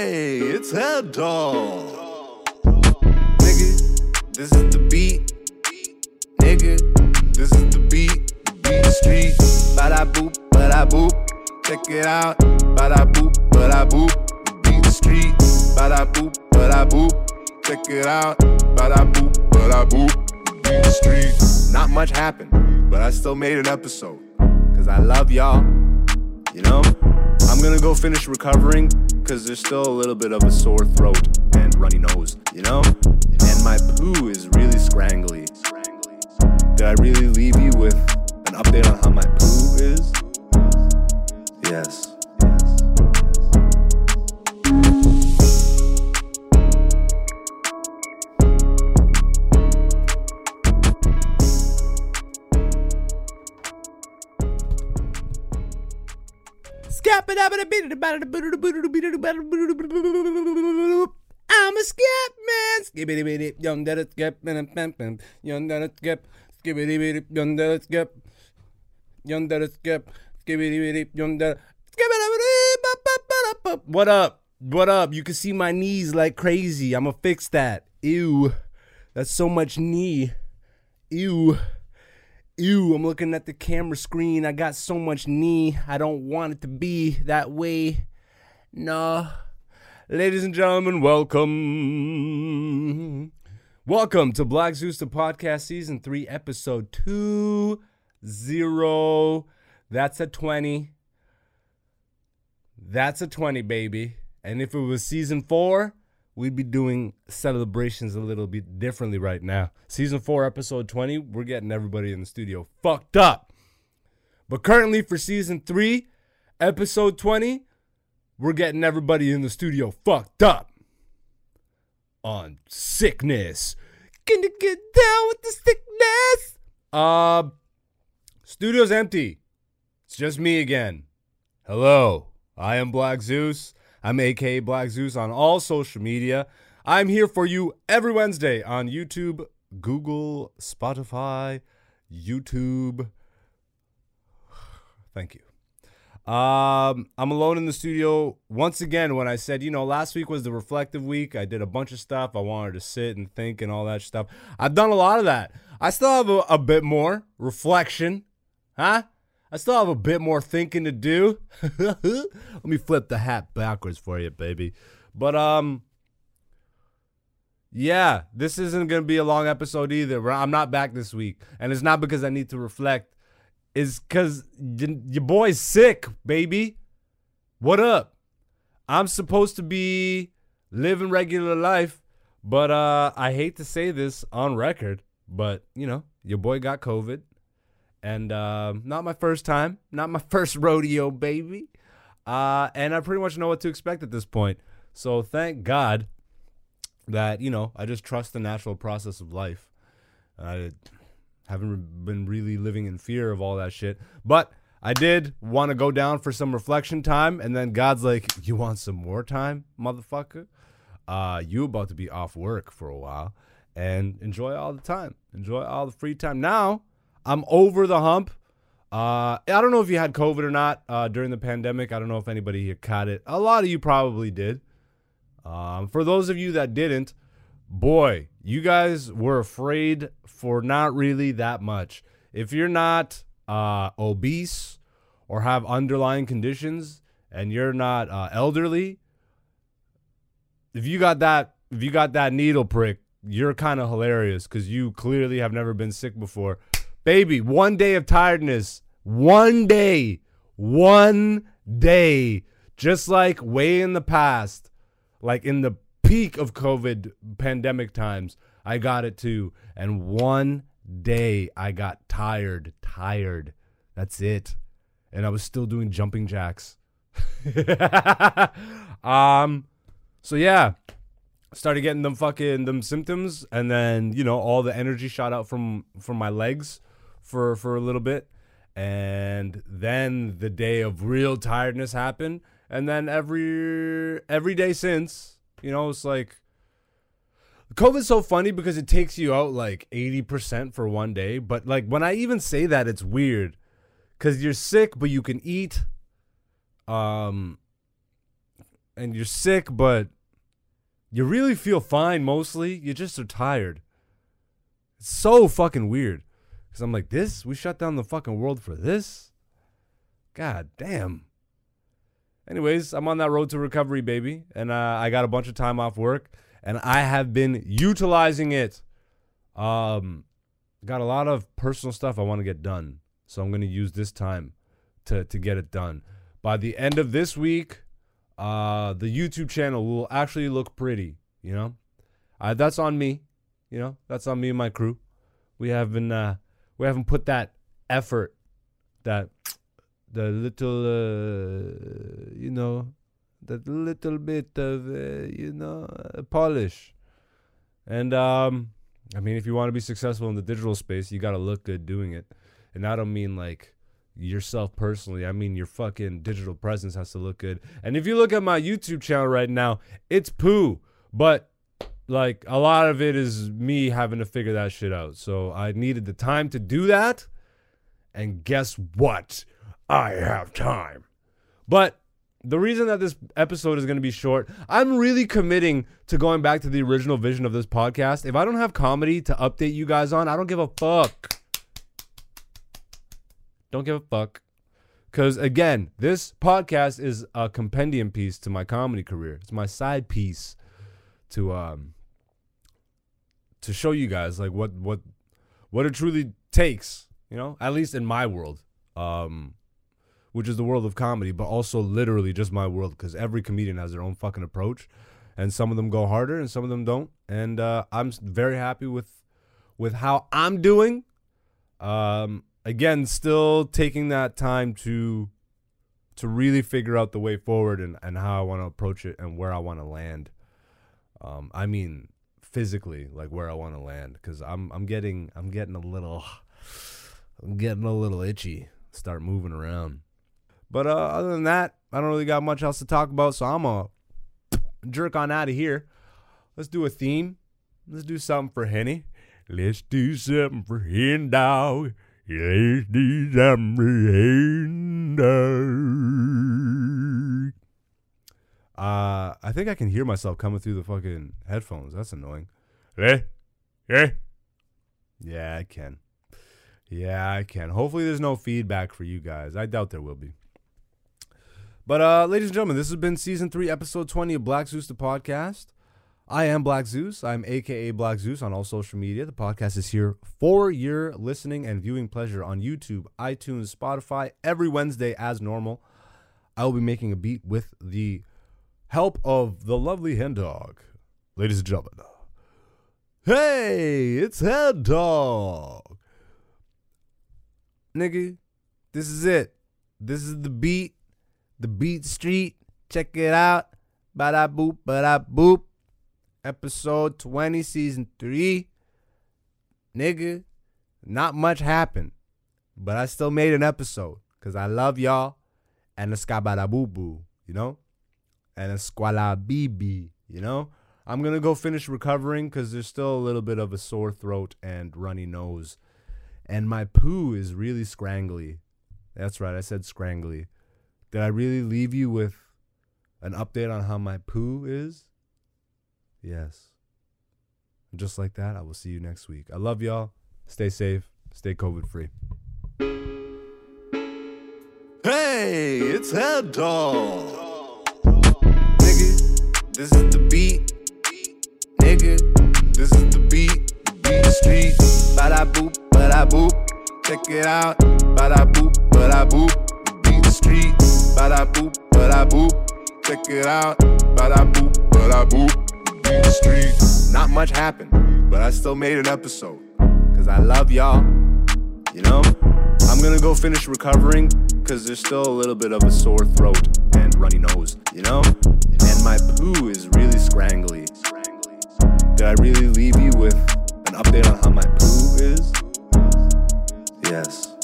Hey, it's Hen Dog. Nigga, this is the beat. Nigga, this is the beat. The beat street. Bada boop, bada boop. Check it out. Bada boop, bada boop. The beat street. Bada boop, bada boop. Check it out. Bada boop, bada boop. The beat street. Not much happened, but I still made an episode. Cause I love y'all. You know? I'm gonna go finish recovering because there's still a little bit of a sore throat and runny nose, you know? And my poo is really scrangly. Did I really leave you with an update on how my poo is? Yes. I'm a skip man. Skibbity bitty, young that it's skip, and young that it's skip, skibbity bitty, young that it's skip, young that it's skip, skibbity bitty, young that. What up? What up? You can see my knees like crazy. I'ma fix that. Ew. That's so much knee. Ew. Ew, I'm looking at the camera screen. I got so much knee. I don't want it to be that way. No. Ladies and gentlemen, welcome. Welcome to Black Zeus the Podcast Season 3, Episode 2 0. That's a 20. That's a 20, baby. And if it was Season 4, we'd be doing celebrations a little bit differently right now. Season 4, episode 20, we're getting everybody in the studio fucked up. But currently for season 3, episode 20, we're getting everybody in the studio fucked up. On sickness. Gonna get down with the sickness. Uh, studio's empty. It's just me again. Hello, I am Black Zeus. I'm AK Black Zeus on all social media. I'm here for you every Wednesday on YouTube, Google, Spotify, YouTube. Thank you. Um, I'm alone in the studio once again. When I said, you know, last week was the reflective week, I did a bunch of stuff. I wanted to sit and think and all that stuff. I've done a lot of that. I still have a, a bit more reflection, huh? I still have a bit more thinking to do. Let me flip the hat backwards for you, baby. But um yeah, this isn't going to be a long episode either. I'm not back this week. And it's not because I need to reflect. It's cuz your boy's sick, baby. What up? I'm supposed to be living regular life, but uh I hate to say this on record, but you know, your boy got COVID and uh, not my first time, not my first rodeo, baby. Uh, and I pretty much know what to expect at this point. So thank God that you know I just trust the natural process of life. I haven't been really living in fear of all that shit, but I did want to go down for some reflection time, and then God's like, "You want some more time, motherfucker? Uh, you about to be off work for a while, and enjoy all the time, enjoy all the free time now." I'm over the hump. Uh, I don't know if you had COVID or not uh, during the pandemic. I don't know if anybody here caught it. A lot of you probably did. Um, for those of you that didn't, boy, you guys were afraid for not really that much. If you're not uh, obese or have underlying conditions and you're not uh, elderly, if you got that, if you got that needle prick, you're kind of hilarious because you clearly have never been sick before. Baby, one day of tiredness. One day. One day. Just like way in the past, like in the peak of COVID pandemic times, I got it too. And one day I got tired. Tired. That's it. And I was still doing jumping jacks. um, so yeah started getting them fucking them symptoms and then you know all the energy shot out from from my legs for for a little bit and then the day of real tiredness happened and then every every day since you know it's like COVID's so funny because it takes you out like 80% for one day but like when I even say that it's weird cuz you're sick but you can eat um and you're sick, but you really feel fine mostly. You just are tired. It's so fucking weird. Cause I'm like, this? We shut down the fucking world for this? God damn. Anyways, I'm on that road to recovery, baby, and uh, I got a bunch of time off work, and I have been utilizing it. Um, got a lot of personal stuff I want to get done, so I'm gonna use this time to to get it done. By the end of this week, uh, the YouTube channel will actually look pretty. You know, uh, that's on me. You know, that's on me and my crew. We haven't uh, we haven't put that effort, that the little uh, you know, that little bit of uh, you know uh, polish. And um, I mean, if you want to be successful in the digital space, you got to look good doing it. And I don't mean like yourself personally. I mean your fucking digital presence has to look good. And if you look at my YouTube channel right now, it's poo. But like a lot of it is me having to figure that shit out. So I needed the time to do that. And guess what? I have time. But the reason that this episode is going to be short, I'm really committing to going back to the original vision of this podcast. If I don't have comedy to update you guys on, I don't give a fuck. Don't give a fuck. Because again, this podcast is a compendium piece to my comedy career. It's my side piece to um to show you guys like what what what it truly takes, you know, at least in my world. Um which is the world of comedy, but also literally just my world because every comedian has their own fucking approach, and some of them go harder and some of them don't. And uh, I'm very happy with with how I'm doing. Um, again, still taking that time to to really figure out the way forward and, and how I want to approach it and where I want to land. Um, I mean physically, like where I want to land, because I'm I'm getting I'm getting a little I'm getting a little itchy. Start moving around. But uh, other than that, I don't really got much else to talk about, so I'm a jerk on out of here. Let's do a theme. Let's do something for Henny. Let's do something for Hen Dog. Let's do something for Hen Dog. Uh, I think I can hear myself coming through the fucking headphones. That's annoying. Eh? Eh? Yeah, I can. Yeah, I can. Hopefully, there's no feedback for you guys. I doubt there will be. But uh, ladies and gentlemen, this has been season three, episode twenty of Black Zeus the podcast. I am Black Zeus. I'm AKA Black Zeus on all social media. The podcast is here for your listening and viewing pleasure on YouTube, iTunes, Spotify every Wednesday as normal. I will be making a beat with the help of the lovely Hen Dog. Ladies and gentlemen. Hey, it's Hen Dog. Nigga, this is it. This is the beat. The beat street. Check it out. Bada boop, bada boop. Episode 20, season 3. Nigga, not much happened. But I still made an episode. Cause I love y'all. And the sky skabada boo boo, you know? And the squala bb, you know? I'm gonna go finish recovering because there's still a little bit of a sore throat and runny nose. And my poo is really scrangly. That's right, I said scrangly. Did I really leave you with an update on how my poo is? Yes. Just like that, I will see you next week. I love y'all. Stay safe. Stay COVID free. Hey, it's Hen Dog. This is the beat. Nigga, this is the beat. The beat street. Bada boop, bada boop. Check it out. Bada boop, bada boop. The beat street. Bada boop, bada boop. Check it out. Bada boop, bada boop. The beat street. Not much happened, but I still made an episode. Cause I love y'all. You know? I'm gonna go finish recovering because there's still a little bit of a sore throat and runny nose, you know? And my poo is really scrangly. Did I really leave you with an update on how my poo is? Yes.